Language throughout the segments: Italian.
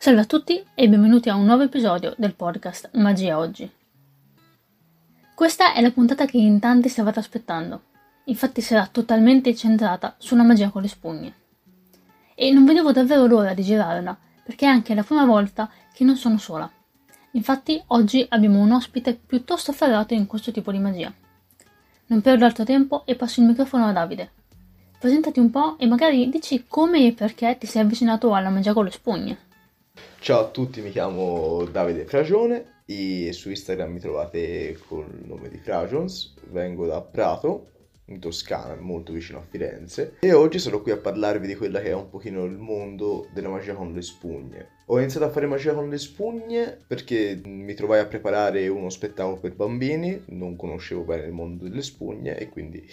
Salve a tutti e benvenuti a un nuovo episodio del podcast Magia Oggi. Questa è la puntata che in tanti stavate aspettando, infatti sarà totalmente centrata sulla magia con le spugne. E non vedevo davvero l'ora di girarla, perché è anche la prima volta che non sono sola. Infatti oggi abbiamo un ospite piuttosto ferrato in questo tipo di magia. Non perdo altro tempo e passo il microfono a Davide. Presentati un po' e magari dici come e perché ti sei avvicinato alla magia con le spugne. Ciao a tutti, mi chiamo Davide Fragione e su Instagram mi trovate col nome di Fragions, vengo da Prato, in Toscana, molto vicino a Firenze, e oggi sono qui a parlarvi di quella che è un pochino il mondo della magia con le spugne. Ho iniziato a fare magia con le spugne perché mi trovai a preparare uno spettacolo per bambini, non conoscevo bene il mondo delle spugne e quindi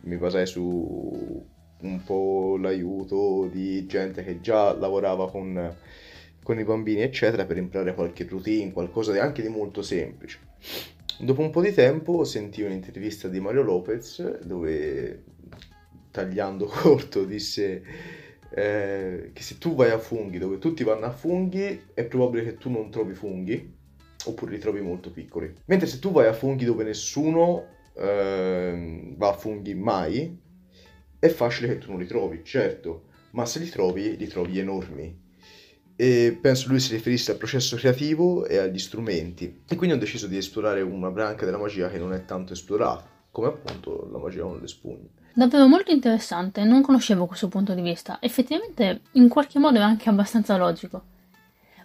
mi basai su un po' l'aiuto di gente che già lavorava con, con i bambini, eccetera, per imparare qualche routine, qualcosa anche di molto semplice. Dopo un po' di tempo sentii un'intervista di Mario Lopez dove, tagliando corto, disse eh, che se tu vai a funghi dove tutti vanno a funghi è probabile che tu non trovi funghi oppure li trovi molto piccoli. Mentre se tu vai a funghi dove nessuno eh, va a funghi mai, è facile che tu non li trovi, certo, ma se li trovi, li trovi enormi. E penso lui si riferisse al processo creativo e agli strumenti. E quindi ho deciso di esplorare una branca della magia che non è tanto esplorata, come appunto la magia con le spugne. Davvero molto interessante, non conoscevo questo punto di vista. Effettivamente, in qualche modo è anche abbastanza logico.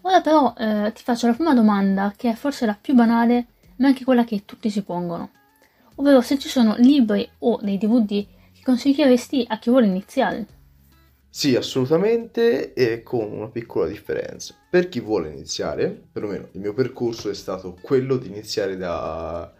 Ora però eh, ti faccio la prima domanda, che è forse la più banale, ma anche quella che tutti si pongono ovvero se ci sono libri o dei DVD che consiglieresti a chi vuole iniziare. Sì, assolutamente, e con una piccola differenza. Per chi vuole iniziare, perlomeno il mio percorso è stato quello di iniziare da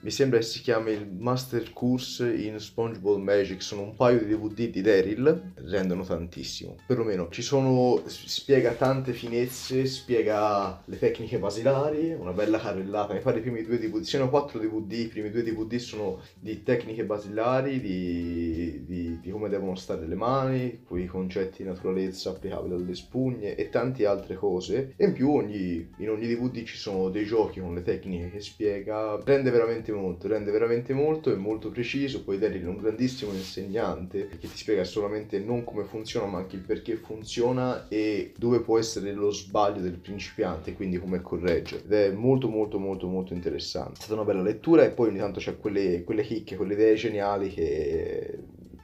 mi sembra che si chiami il Master Course in SpongeBob Magic, sono un paio di DVD di Daryl, rendono tantissimo. Perlomeno ci sono, spiega tante finezze, spiega le tecniche basilari, una bella carrellata, mi pare i primi due DVD, siano quattro DVD, i primi due DVD sono di tecniche basilari, di, di, di come devono stare le mani, quei concetti di naturalezza applicabili alle spugne e tante altre cose. E in più ogni, in ogni DVD ci sono dei giochi con le tecniche che spiega, rende veramente veramente molto, rende veramente molto, è molto preciso, poi Daryl è un grandissimo insegnante che ti spiega solamente non come funziona ma anche il perché funziona e dove può essere lo sbaglio del principiante, quindi come correggere. Ed è molto molto molto molto interessante. È stata una bella lettura e poi ogni tanto c'è quelle, quelle chicche, quelle idee geniali che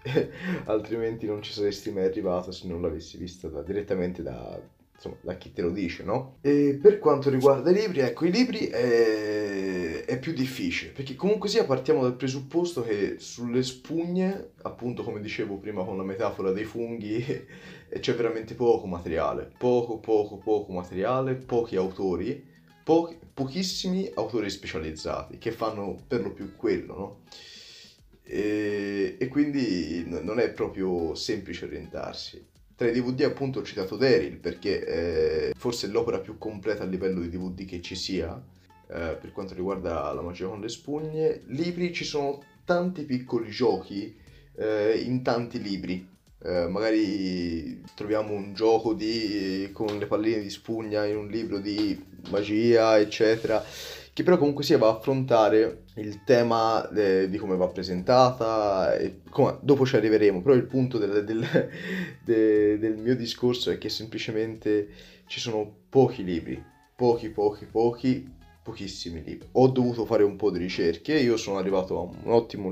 altrimenti non ci saresti mai arrivato se non l'avessi vista da, direttamente da, insomma, da chi te lo dice, no? E per quanto riguarda i libri, ecco, i libri è, è più difficile, perché comunque sia partiamo dal presupposto che sulle spugne, appunto come dicevo prima con la metafora dei funghi, c'è veramente poco materiale, poco, poco, poco materiale, pochi autori, pochi, pochissimi autori specializzati che fanno per lo più quello, no? E, e quindi non è proprio semplice orientarsi. Tra i DVD appunto ho citato Daryl perché eh, forse è l'opera più completa a livello di DVD che ci sia eh, per quanto riguarda la magia con le spugne. Libri ci sono tanti piccoli giochi eh, in tanti libri. Eh, magari troviamo un gioco di, con le palline di spugna in un libro di magia, eccetera che però comunque sia va a affrontare il tema de, di come va presentata, come, dopo ci arriveremo, però il punto del, del, de, del mio discorso è che semplicemente ci sono pochi libri, pochi, pochi, pochi, pochissimi libri. Ho dovuto fare un po' di ricerche, io sono arrivato a un ottimo,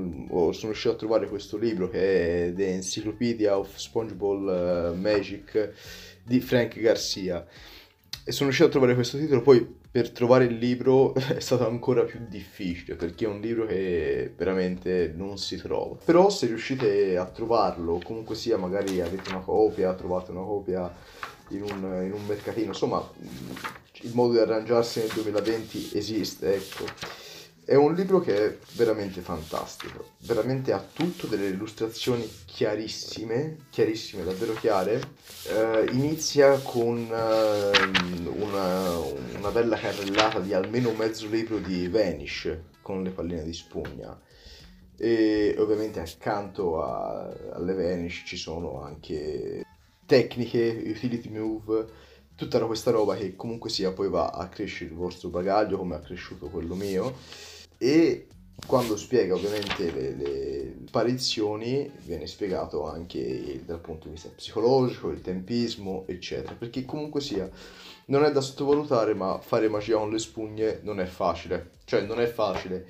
sono riuscito a trovare questo libro che è The Encyclopedia of SpongeBob Magic di Frank Garcia e sono riuscito a trovare questo titolo, poi per trovare il libro è stato ancora più difficile perché è un libro che veramente non si trova. Però se riuscite a trovarlo, comunque sia magari avete una copia, trovate una copia in un, in un mercatino, insomma il modo di arrangiarsi nel 2020 esiste, ecco. È un libro che è veramente fantastico, veramente ha tutto delle illustrazioni chiarissime, chiarissime, davvero chiare. Eh, inizia con eh, una, una, bella carrellata di almeno mezzo libro di Vanish con le palline di spugna. E ovviamente accanto a, alle Vanish ci sono anche tecniche, utility move, tutta questa roba che comunque sia poi va a crescere il vostro bagaglio come ha cresciuto quello mio e quando spiega ovviamente le, le apparizioni viene spiegato anche dal punto di vista psicologico, il tempismo eccetera. Perché comunque sia non è da sottovalutare ma fare magia con le spugne non è facile. Cioè non è facile.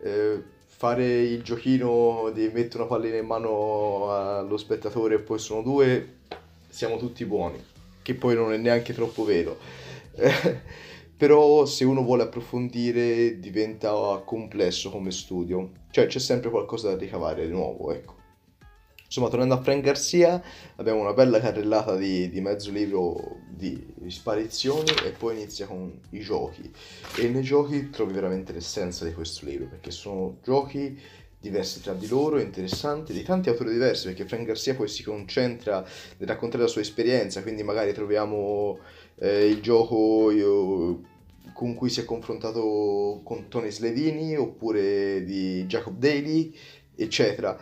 Eh, fare il giochino di mettere una pallina in mano allo spettatore e poi sono due siamo tutti buoni. Che poi non è neanche troppo vero. però se uno vuole approfondire diventa complesso come studio, cioè c'è sempre qualcosa da ricavare di nuovo, ecco. Insomma, tornando a Frank Garcia, abbiamo una bella carrellata di, di mezzo libro di sparizioni e poi inizia con i giochi. E nei giochi trovi veramente l'essenza di questo libro, perché sono giochi diversi tra di loro, interessanti, di tanti autori diversi, perché Frank Garcia poi si concentra nel raccontare la sua esperienza, quindi magari troviamo eh, il gioco io, con cui si è confrontato con Tony Slevini, oppure di Jacob Daly, eccetera.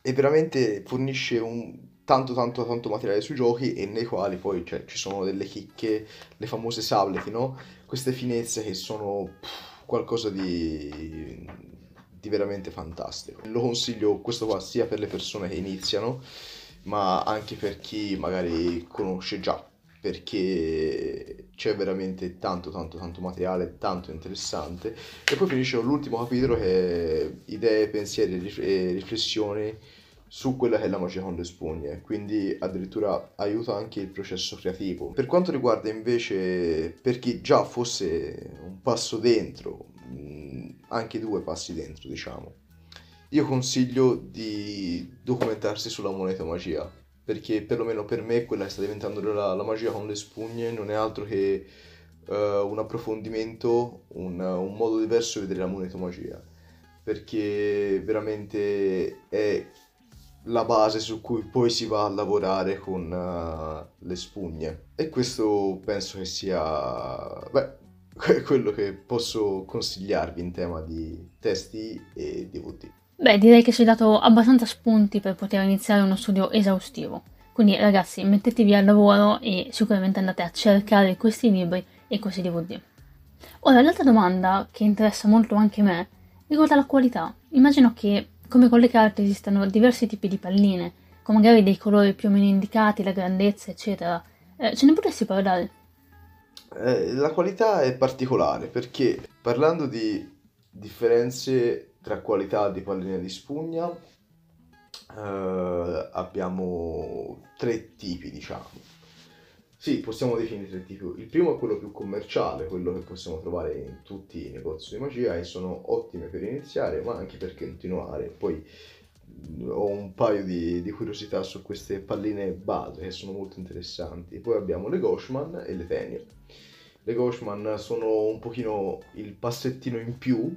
E veramente fornisce un tanto tanto tanto materiale sui giochi e nei quali poi cioè, ci sono delle chicche, le famose sableti, no? Queste finezze che sono pff, qualcosa di di veramente fantastico. Lo consiglio questo qua sia per le persone che iniziano, ma anche per chi magari conosce già, perché c'è veramente tanto tanto tanto materiale, tanto interessante. E poi finisce con l'ultimo capitolo che è idee, pensieri e riflessioni su quella che è la magia con le spugne, quindi addirittura aiuta anche il processo creativo. Per quanto riguarda invece per chi già fosse un passo dentro, anche due passi dentro, diciamo. Io consiglio di documentarsi sulla moneta magia, perché perlomeno per me quella che sta diventando la, la magia con le spugne non è altro che uh, un approfondimento, un, un, modo diverso di vedere la moneta magia, perché veramente è la base su cui poi si va a lavorare con uh, le spugne. E questo penso che sia... Beh, quello che posso consigliarvi in tema di testi e DVD. Beh, direi che ci hai dato abbastanza spunti per poter iniziare uno studio esaustivo. Quindi ragazzi, mettetevi al lavoro e sicuramente andate a cercare questi libri e questi DVD. Ora, l'altra domanda che interessa molto anche me riguarda la qualità. Immagino che, come con le carte, esistano diversi tipi di palline, con magari dei colori più o meno indicati, la grandezza, eccetera. Eh, ce ne potresti parlare? Eh, la qualità è particolare perché parlando di differenze tra qualità di palline di spugna eh, abbiamo tre tipi diciamo sì, possiamo definire tre tipi. Il primo è quello più commerciale, quello che possiamo trovare in tutti i negozi di magia e sono ottime per iniziare, ma anche per continuare. Poi ho un paio di, di, curiosità su queste palline base che sono molto interessanti. Poi abbiamo le Goshman e le Tenio. Le Goshman sono un pochino il passettino in più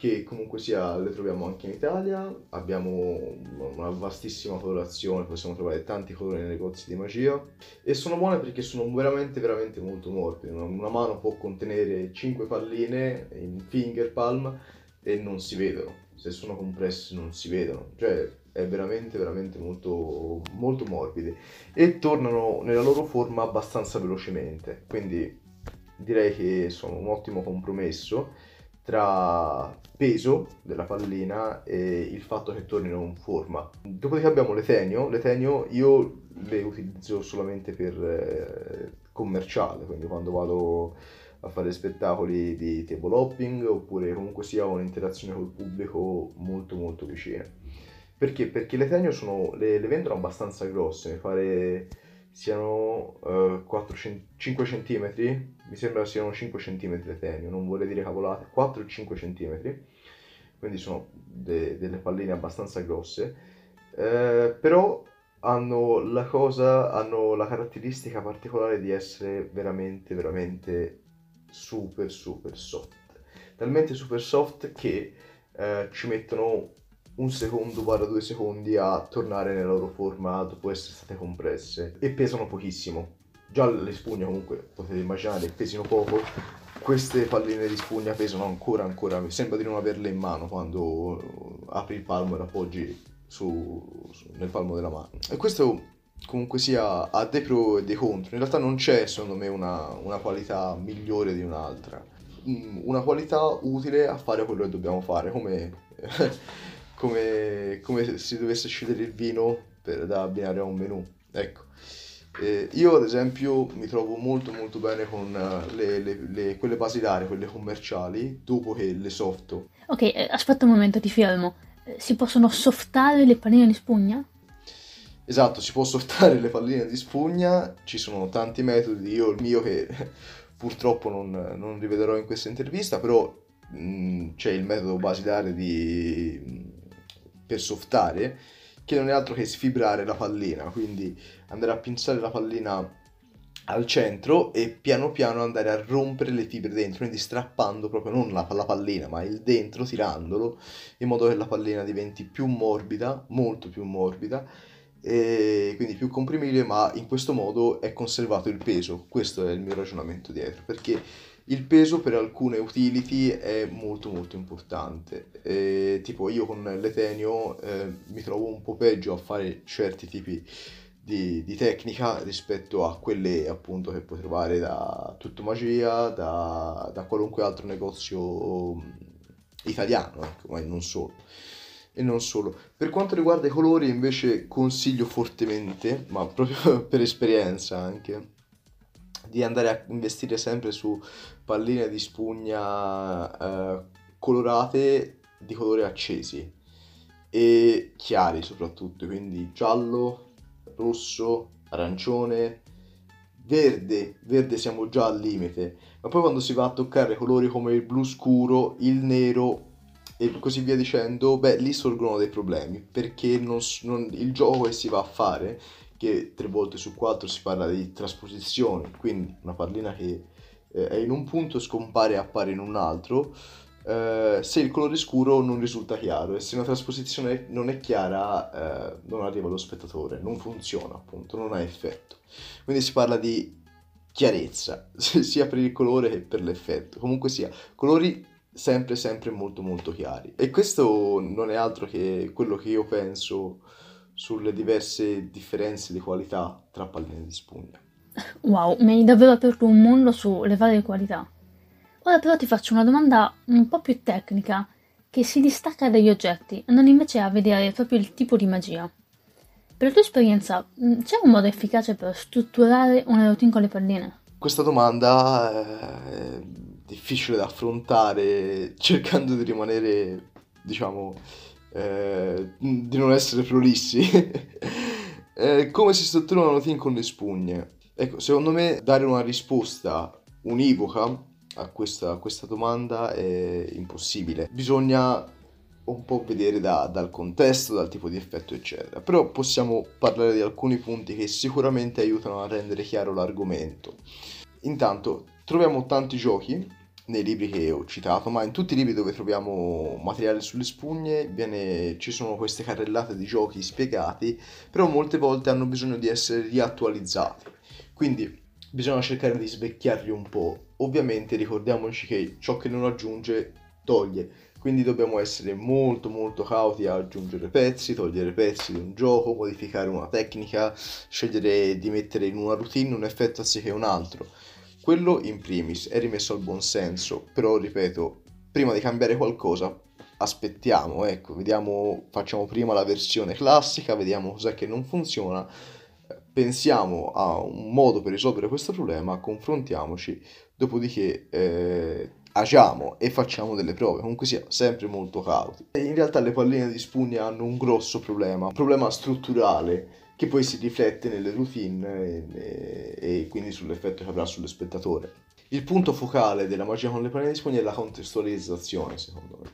che comunque sia le troviamo anche in Italia, abbiamo una vastissima colorazione, possiamo trovare tanti colori nei negozi di magia. E sono buone perché sono veramente veramente molto morbide, una mano può contenere 5 palline in finger palm e non si vedono, se sono compresse non si vedono, cioè è veramente veramente molto molto morbide. E tornano nella loro forma abbastanza velocemente, quindi direi che sono un ottimo compromesso tra peso della pallina e il fatto che tornino in forma. Dopodiché abbiamo l'Etenio, l'Etenio io le utilizzo solamente per eh, commerciale, quindi quando vado a fare spettacoli di table hopping oppure comunque sia un'interazione col pubblico molto molto vicina. Perché? Perché le Tenio sono, le, le vendono abbastanza grosse, mi pare siano uh, 4, 5 cm, mi sembra siano 5 cm le Tenio, non vorrei dire cavolate, 4-5 cm, quindi sono de- delle palline abbastanza grosse, uh, però hanno la cosa, hanno la caratteristica particolare di essere veramente, veramente super, super soft. Talmente super soft che eh, ci mettono un secondo barra due secondi a tornare nella loro forma dopo essere state compresse e pesano pochissimo. Già le spugne comunque potete immaginare pesino poco, queste palline di spugna pesano ancora ancora, mi sembra di non averle in mano quando apri il palmo e l'appoggi su, su, nel palmo della mano. E questo comunque sia ha dei pro e dei contro. In realtà non c'è secondo me una, una qualità migliore di un'altra. Mm, una qualità utile a fare quello che dobbiamo fare, come, come, come se si dovesse scegliere il vino per, da abbinare a un menù. Ecco. Eh, io ad esempio mi trovo molto molto bene con uh, le, le, le, quelle basilari, quelle commerciali, dopo che le softo. Ok, eh, aspetta un momento, ti fermo. Eh, si possono softare le palline di spugna? Esatto, si può softare le palline di spugna, ci sono tanti metodi, io il mio che purtroppo non, non rivedrò in questa intervista, però mh, mm, c'è il metodo basilare di, per softare, che non è altro che sfibrare la pallina, quindi andare a pinzare la pallina al centro e piano piano andare a rompere le fibre dentro, quindi strappando proprio non la, la, pallina, ma il dentro, tirandolo, in modo che la pallina diventi più morbida, molto più morbida, e quindi più comprimibile, ma in questo modo è conservato il peso. Questo è il mio ragionamento dietro, perché il peso per alcune utility è molto molto importante. E, tipo io con l'Etenio eh, mi trovo un po' peggio a fare certi tipi di, di, tecnica rispetto a quelle appunto che puoi trovare da Tutto Magia, da, da qualunque altro negozio mm, italiano, ecco, ma non solo e non solo. Per quanto riguarda i colori invece consiglio fortemente, ma proprio per esperienza anche, di andare a investire sempre su palline di spugna eh, colorate di colori accesi e chiari soprattutto, quindi giallo, rosso, arancione, verde, verde siamo già al limite, ma poi quando si va a toccare colori come il blu scuro, il nero e così via dicendo, beh, lì sorgono dei problemi perché non, non, il gioco che si va a fare, che tre volte su quattro si parla di trasposizione, quindi una pallina che eh, è in un punto scompare e appare in un altro, eh, se il colore scuro non risulta chiaro e se una trasposizione non è chiara eh, non arriva allo spettatore, non funziona appunto, non ha effetto. Quindi si parla di chiarezza, sia per il colore che per l'effetto. Comunque sia, colori sempre sempre molto molto chiari e questo non è altro che quello che io penso sulle diverse differenze di qualità tra palline di spugna. Wow, mi hai davvero aperto un mondo sulle varie qualità. Ora però ti faccio una domanda un po' più tecnica, che si distacca dagli oggetti, andando invece a vedere proprio il tipo di magia. Per la tua esperienza, mm, c'è un modo efficace per strutturare una routine con le palline? Questa domanda è difficile da affrontare cercando di rimanere, diciamo, eh, di non essere prolissi. eh, come si struttura una routine con le spugne? Ecco, secondo me dare una risposta univoca a questa, a questa domanda è impossibile. Bisogna un po' vedere da, dal contesto, dal tipo di effetto, eccetera. Però possiamo parlare di alcuni punti che sicuramente aiutano a rendere chiaro l'argomento. Intanto, troviamo tanti giochi nei libri che ho citato, ma in tutti i libri dove troviamo materiale sulle spugne viene, ci sono queste carrellate di giochi spiegati, però molte volte hanno bisogno di essere riattualizzati. Quindi bisogna cercare di svecchiarli un po'. Ovviamente ricordiamoci che ciò che non aggiunge toglie, quindi dobbiamo essere molto molto cauti a aggiungere pezzi, togliere pezzi di un gioco, modificare una tecnica, scegliere di mettere in una routine un effetto anziché un altro quello in primis è rimesso al buon senso, però ripeto, prima di cambiare qualcosa aspettiamo, ecco, vediamo, facciamo prima la versione classica, vediamo cos'è che non funziona, pensiamo a un modo per risolvere questo problema, confrontiamoci, dopodiché eh, agiamo e facciamo delle prove, comunque sia sempre molto cauti. In realtà le palline di spugna hanno un grosso problema, un problema strutturale che poi si riflette nelle routine e, e, quindi sull'effetto che avrà sullo spettatore. Il punto focale della magia con le palline di spugna è la contestualizzazione, secondo me.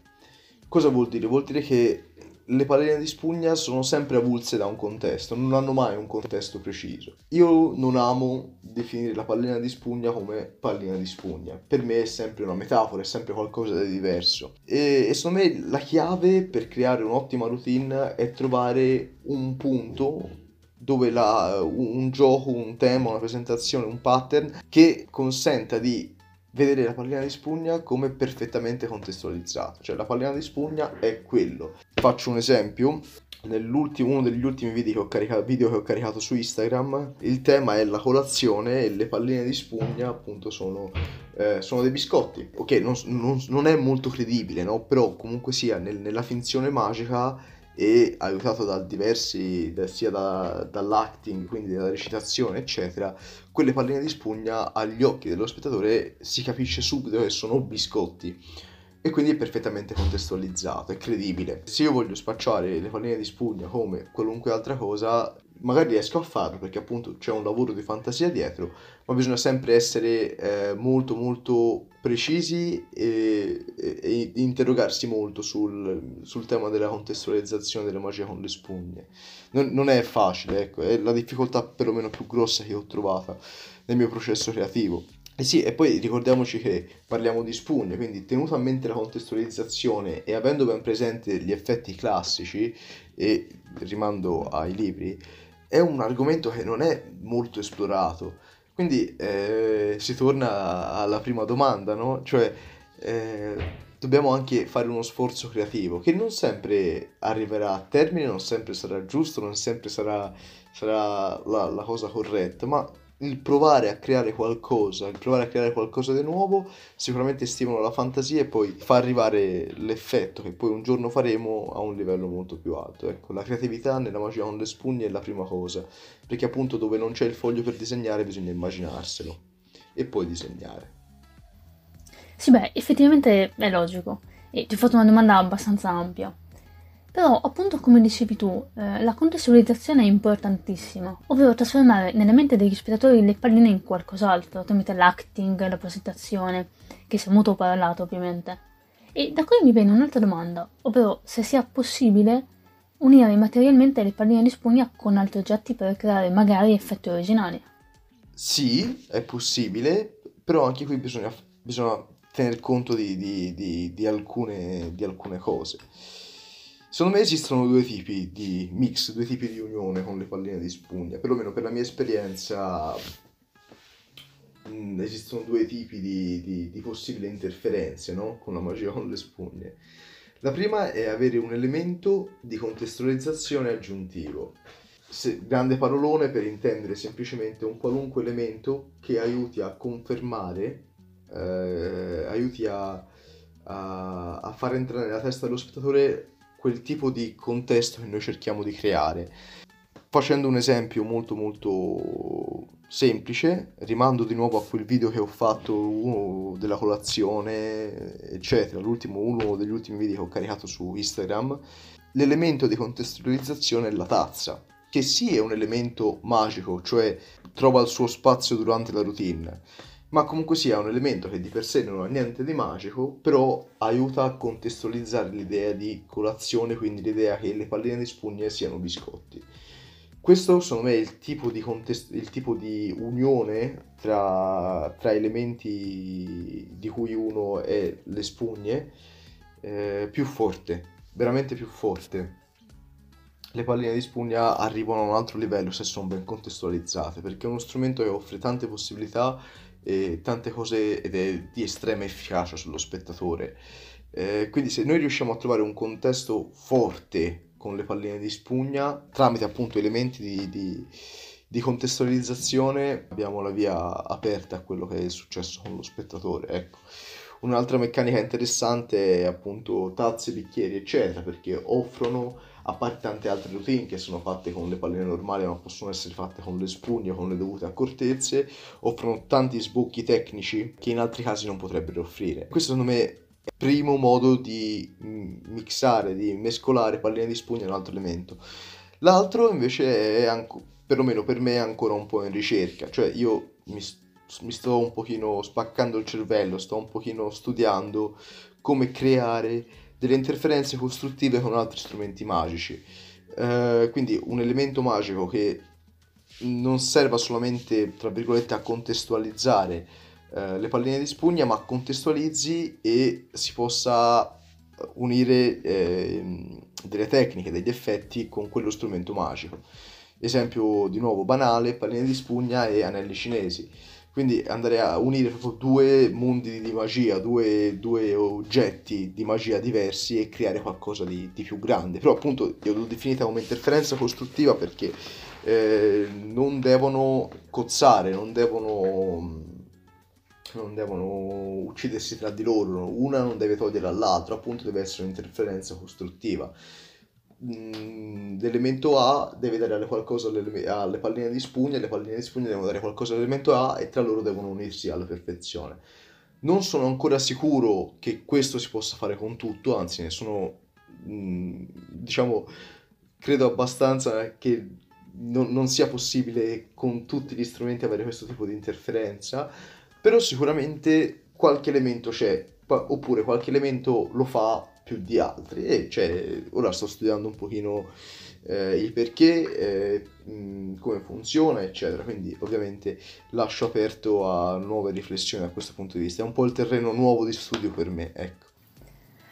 Cosa vuol dire? Vuol dire che le palline di spugna sono sempre avulse da un contesto, non hanno mai un contesto preciso. Io non amo definire la pallina di spugna come pallina di spugna, per me è sempre una metafora, è sempre qualcosa di diverso. E, e secondo me la chiave per creare un'ottima routine è trovare un punto dove la, un gioco, un tema, una presentazione, un pattern che consenta di vedere la pallina di spugna come perfettamente contestualizzato. Cioè la pallina di spugna è quello. Faccio un esempio, nell'ultimo, uno degli ultimi video che, ho caricato, video che ho caricato su Instagram, il tema è la colazione e le palline di spugna appunto sono, eh, sono dei biscotti. Ok, non, non, non, è molto credibile, no? Però comunque sia nel, nella finzione magica e aiutato da diversi, da, sia da, dall'acting, quindi dalla recitazione, eccetera, quelle palline di spugna agli occhi dello spettatore si capisce subito che sono biscotti e quindi è perfettamente contestualizzato, è credibile. Se io voglio spacciare le palline di spugna come qualunque altra cosa, magari riesco a farlo perché appunto c'è un lavoro di fantasia dietro, ma bisogna sempre essere eh, molto molto precisi e, e, e interrogarsi molto sul, sul, tema della contestualizzazione della magia con le spugne. Non, non è facile, ecco, è la difficoltà perlomeno più grossa che ho trovato nel mio processo creativo. E sì, e poi ricordiamoci che parliamo di spugne, quindi tenuto a mente la contestualizzazione e avendo ben presente gli effetti classici, e rimando ai libri, è un argomento che non è molto esplorato. Quindi eh, si torna alla prima domanda, no? Cioè, eh, dobbiamo anche fare uno sforzo creativo che non sempre arriverà a termine, non sempre sarà giusto, non sempre sarà, sarà la, la cosa corretta, ma il provare a creare qualcosa, il provare a creare qualcosa di nuovo, sicuramente stimola la fantasia e poi fa arrivare l'effetto che poi un giorno faremo a un livello molto più alto. Ecco, la creatività nella magia con le spugne è la prima cosa, perché appunto dove non c'è il foglio per disegnare bisogna immaginarselo e poi disegnare. Sì, beh, effettivamente è logico. E ti ho fatto una domanda abbastanza ampia. Però, appunto, come dicevi tu, eh, la contestualizzazione è importantissima, ovvero trasformare nella mente degli spettatori le palline in qualcos'altro, tramite l'acting, la presentazione, che si è molto parlato ovviamente. E da qui mi viene un'altra domanda, ovvero se sia possibile unire materialmente le palline di spugna con altri oggetti per creare magari effetti originali. Sì, è possibile, però anche qui bisogna, bisogna tener conto di, di, di, di alcune, alcune cose. Secondo me esistono due tipi di mix, due tipi di unione con le palline di spugna, perlomeno per la mia esperienza mh, mm, esistono due tipi di, di, di possibili interferenze no? con la magia con le spugne. La prima è avere un elemento di contestualizzazione aggiuntivo. Se, grande parolone per intendere semplicemente un qualunque elemento che aiuti a confermare, eh, aiuti a, a, a far entrare nella testa dello spettatore quel tipo di contesto che noi cerchiamo di creare. Facendo un esempio molto molto semplice, rimando di nuovo a quel video che ho fatto, uno della colazione, eccetera, l'ultimo, uno degli ultimi video che ho caricato su Instagram, l'elemento di contestualizzazione è la tazza, che sì è un elemento magico, cioè trova il suo spazio durante la routine, ma comunque sia un elemento che di per sé non ha niente di magico, però aiuta a contestualizzare l'idea di colazione, quindi l'idea che le palline di spugne siano biscotti. Questo secondo me è il tipo di, contest- il tipo di unione tra, tra, elementi di cui uno è le spugne eh, più forte, veramente più forte. Le palline di spugna arrivano a un altro livello se sono ben contestualizzate, perché è uno strumento che offre tante possibilità tante cose ed è di estrema efficacia sullo spettatore. Eh, quindi se noi riusciamo a trovare un contesto forte con le palline di spugna, tramite appunto elementi di, di, di contestualizzazione, abbiamo la via aperta a quello che è successo con lo spettatore. Ecco. Un'altra meccanica interessante è appunto tazze, bicchieri, eccetera, perché offrono a parte tante altre routine che sono fatte con le palline normali ma possono essere fatte con le spugne con le dovute accortezze, offrono tanti sbocchi tecnici che in altri casi non potrebbero offrire. Questo secondo me è il primo modo di mixare, di mescolare palline di spugna in un altro elemento. L'altro invece è, anche, perlomeno per me, è ancora un po' in ricerca, cioè io mi, mi sto un pochino spaccando il cervello, sto un pochino studiando come creare delle interferenze costruttive con altri strumenti magici. Eh, quindi un elemento magico che non serva solamente, tra virgolette, a contestualizzare eh, le palline di spugna, ma contestualizzi e si possa unire eh, delle tecniche, degli effetti con quello strumento magico. Esempio di nuovo banale, palline di spugna e anelli cinesi Quindi andare a unire proprio due mondi di magia, due, due oggetti di magia diversi e creare qualcosa di, di, più grande. Però appunto io l'ho definita come interferenza costruttiva perché eh, non devono cozzare, non devono, non devono uccidersi tra di loro, una non deve togliere all'altra, appunto deve essere un'interferenza costruttiva. L'elemento A deve dare qualcosa alle, palline di spugna, le palline di spugna devono dare qualcosa all'elemento A e tra loro devono unirsi alla perfezione. Non sono ancora sicuro che questo si possa fare con tutto, anzi ne sono, mm, diciamo, credo abbastanza che non, non sia possibile con tutti gli strumenti avere questo tipo di interferenza, però sicuramente qualche elemento c'è, oppure qualche elemento lo fa più di altri e cioè, ora sto studiando un pochino eh, il perché, eh, mh, come funziona, eccetera. Quindi ovviamente lascio aperto a nuove riflessioni da questo punto di vista. È un po' il terreno nuovo di studio per me, ecco.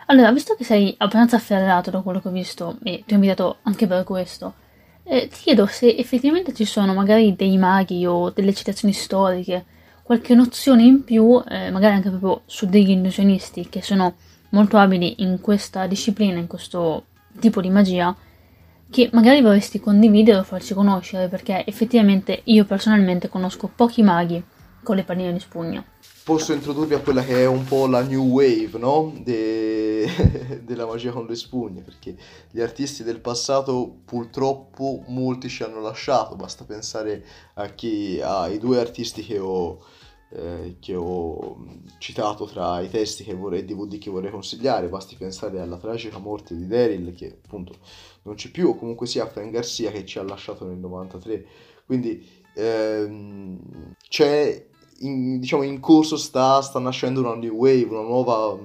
Allora, visto che sei abbastanza afferrato da quello che ho visto e ti ho invitato anche per questo, eh, ti chiedo se effettivamente ci sono magari dei maghi o delle citazioni storiche, qualche nozione in più, eh, magari anche proprio su degli illusionisti che sono molto abili in questa disciplina, in questo tipo di magia, che magari vorresti condividere o farci conoscere, perché effettivamente io personalmente conosco pochi maghi con le palline di spugna. Posso introdurvi a quella che è un po' la new wave, no? De... della magia con le spugne, perché gli artisti del passato purtroppo molti ci hanno lasciato, basta pensare a chi, ai due artisti che ho eh, che ho citato tra i testi che vorrei, DVD che vorrei consigliare, basti pensare alla tragica morte di Daryl che appunto non c'è più, o comunque sia Frank Garcia che ci ha lasciato nel 93. Quindi ehm, c'è in, diciamo in corso sta, sta, nascendo una new wave, una nuova,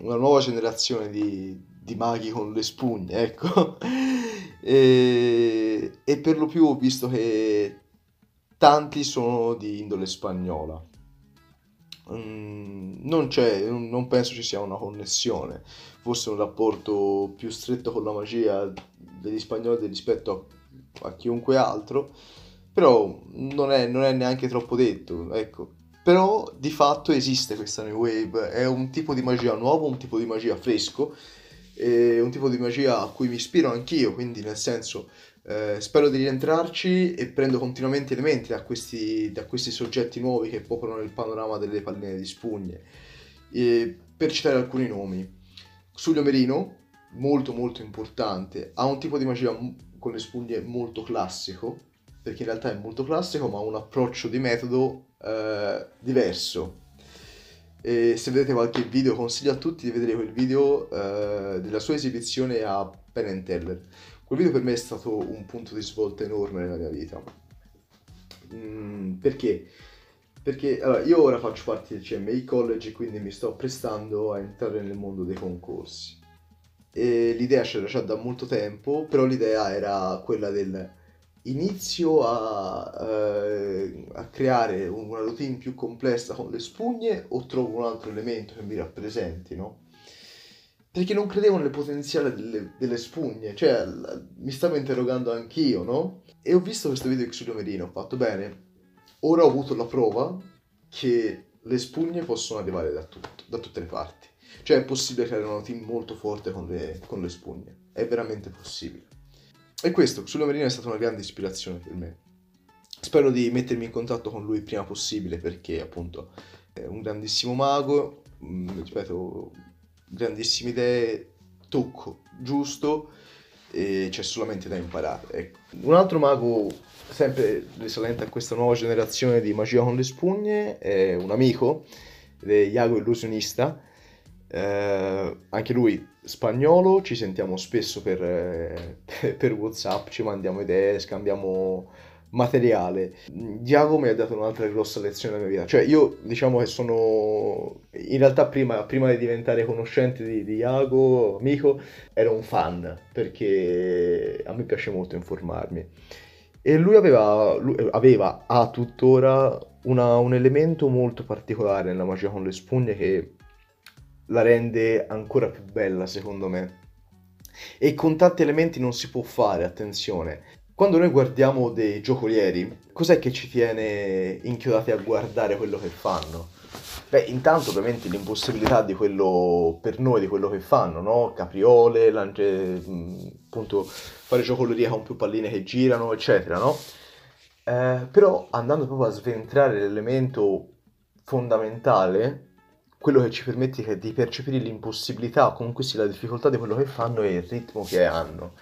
una nuova generazione di, di maghi con le spugne, ecco. e, e per lo più ho visto che tanti sono di indole spagnola. Mm, non c'è, non penso ci sia una connessione, forse un rapporto più stretto con la magia degli spagnoli rispetto a, a chiunque altro, però non è, non è, neanche troppo detto, ecco. Però di fatto esiste questa New Wave, è un tipo di magia nuovo, un tipo di magia fresco, un tipo di magia a cui mi ispiro anch'io, quindi nel senso eh, spero di rientrarci e prendo continuamente elementi da questi, da questi soggetti nuovi che popolano il panorama delle palline di spugne. E per citare alcuni nomi, Giulio Merino, molto molto importante, ha un tipo di magia con le spugne molto classico, perché in realtà è molto classico, ma ha un approccio di metodo eh, diverso. E se vedete qualche video, consiglio a tutti di vedere quel video eh, della sua esibizione a Penn Teller Quel video per me è stato un punto di svolta enorme nella mia vita. Mm, perché? Perché allora, io ora faccio parte del CMI College e quindi mi sto prestando a entrare nel mondo dei concorsi. E l'idea c'era già da molto tempo, però l'idea era quella del inizio a, eh, a, creare una routine più complessa con le spugne o trovo un altro elemento che mi rappresenti, no? Perché non credevo nel potenziale delle, delle spugne, cioè l- mi stavo interrogando anch'io, no? E ho visto questo video di Xulio Merino, ho fatto bene, ora ho avuto la prova che le spugne possono arrivare da, tutto, da tutte le parti. Cioè è possibile creare una team molto forte con le, con le spugne, è veramente possibile. E questo, Xulio Merino è stata una grande ispirazione per me. Spero di mettermi in contatto con lui il prima possibile perché appunto è un grandissimo mago, mm, ripeto, grandissime idee, tocco giusto e c'è solamente da imparare. Ecco. Un altro mago, sempre risalente a questa nuova generazione di magia con le spugne, è un amico, è Iago Illusionista, eh, anche lui spagnolo, ci sentiamo spesso per, eh, per Whatsapp, ci mandiamo idee, scambiamo materiale. Diago mi ha dato un'altra grossa lezione nella mia vita. Cioè, io diciamo che sono. In realtà, prima, prima di diventare conoscente di, di Iago, amico, ero un fan perché a me piace molto informarmi. E lui aveva, lui aveva ha tuttora una, un elemento molto particolare nella magia con le spugne che la rende ancora più bella, secondo me. E con tanti elementi non si può fare, attenzione quando noi guardiamo dei giocolieri, cos'è che ci tiene inchiodati a guardare quello che fanno? Beh, intanto ovviamente l'impossibilità di quello per noi, di quello che fanno, no? Capriole, lance, appunto fare giocoleria con più palline che girano, eccetera, no? Eh, però andando proprio a sventrare l'elemento fondamentale, quello che ci permette di percepire l'impossibilità comunque sia la difficoltà di quello che fanno è il ritmo che hanno.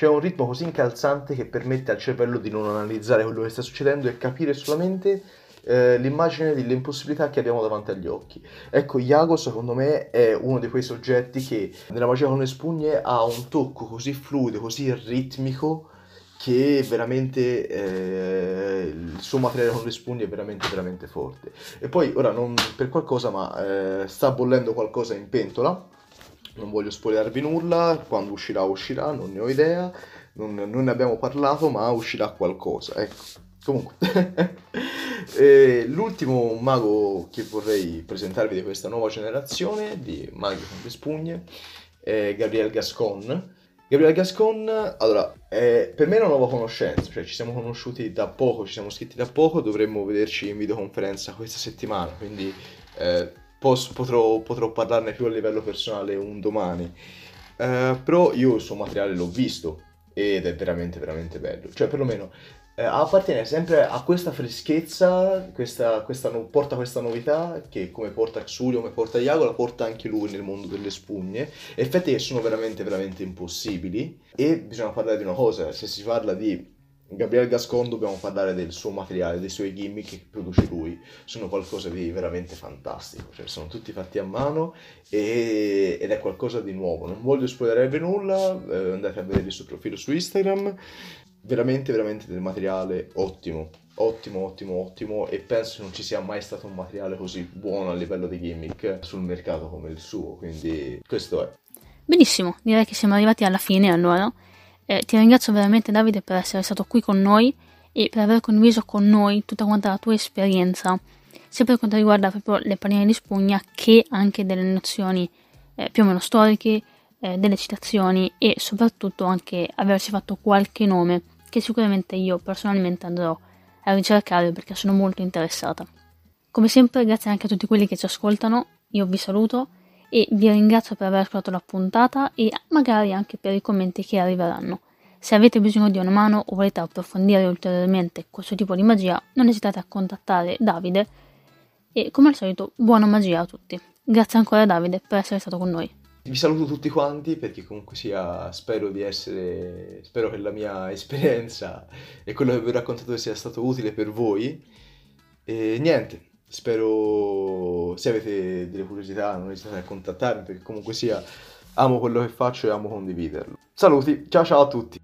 Cioè un ritmo così incalzante che permette al cervello di non analizzare quello che sta succedendo e capire solamente eh, l'immagine dell'impossibilità che abbiamo davanti agli occhi. Ecco, Iago secondo me è uno di quei soggetti che nella magia con le spugne ha un tocco così fluido, così ritmico che veramente eh, il suo materiale con le spugne è veramente veramente forte. E poi ora non per qualcosa, ma eh, sta bollendo qualcosa in pentola. Non voglio spoilervi nulla, quando uscirà uscirà, non ne ho idea, non, non ne abbiamo parlato, ma uscirà qualcosa. Ecco, comunque. Eh, l'ultimo mago che vorrei presentarvi di questa nuova generazione di maghi con le spugne è Gabriel Gascon. Gabriel Gascon, allora, è per me è una nuova conoscenza, cioè ci siamo conosciuti da poco, ci siamo scritti da poco, dovremmo vederci in videoconferenza questa settimana, quindi eh, posso, potrò, potrò, parlarne più a livello personale un domani. Eh, però io il suo materiale l'ho visto ed è veramente veramente bello, cioè perlomeno eh, appartiene sempre a questa freschezza, questa, questa no, porta questa novità che come porta Xulio, come porta Iago, la porta anche lui nel mondo delle spugne. Effetti che sono veramente, veramente impossibili. E bisogna parlare di una cosa, se si parla di Gabriele Gascon dobbiamo parlare del suo materiale, dei suoi gimmick che produce lui, sono qualcosa di veramente fantastico, cioè sono tutti fatti a mano e... ed è qualcosa di nuovo. Non voglio spoilerarvi nulla, eh, andate a vedere il suo profilo su Instagram, veramente, veramente del materiale ottimo, ottimo, ottimo, ottimo e penso non ci sia mai stato un materiale così buono a livello di gimmick sul mercato come il suo, quindi questo è. Benissimo, direi che siamo arrivati alla fine allora. Eh, ti ringrazio veramente Davide per essere stato qui con noi e per aver condiviso con noi tutta quanta la tua esperienza, sia per quanto riguarda proprio le palline di spugna che anche delle nozioni eh, più o meno storiche, eh, delle citazioni e soprattutto anche averci fatto qualche nome che sicuramente io personalmente andrò a ricercare perché sono molto interessata. Come sempre grazie anche a tutti quelli che ci ascoltano, io vi saluto e vi ringrazio per aver ascoltato la puntata e magari anche per i commenti che arriveranno. Se avete bisogno di una mano o volete approfondire ulteriormente questo tipo di magia, non esitate a contattare Davide e come al solito buona magia a tutti. Grazie ancora Davide per essere stato con noi. Vi saluto tutti quanti perché comunque sia, spero di essere, spero che la mia esperienza e quello che vi ho raccontato sia stato utile per voi. E niente, spero se avete delle curiosità non esitate a contattarmi perché comunque sia amo quello che faccio e amo condividerlo. Saluti, ciao ciao a tutti!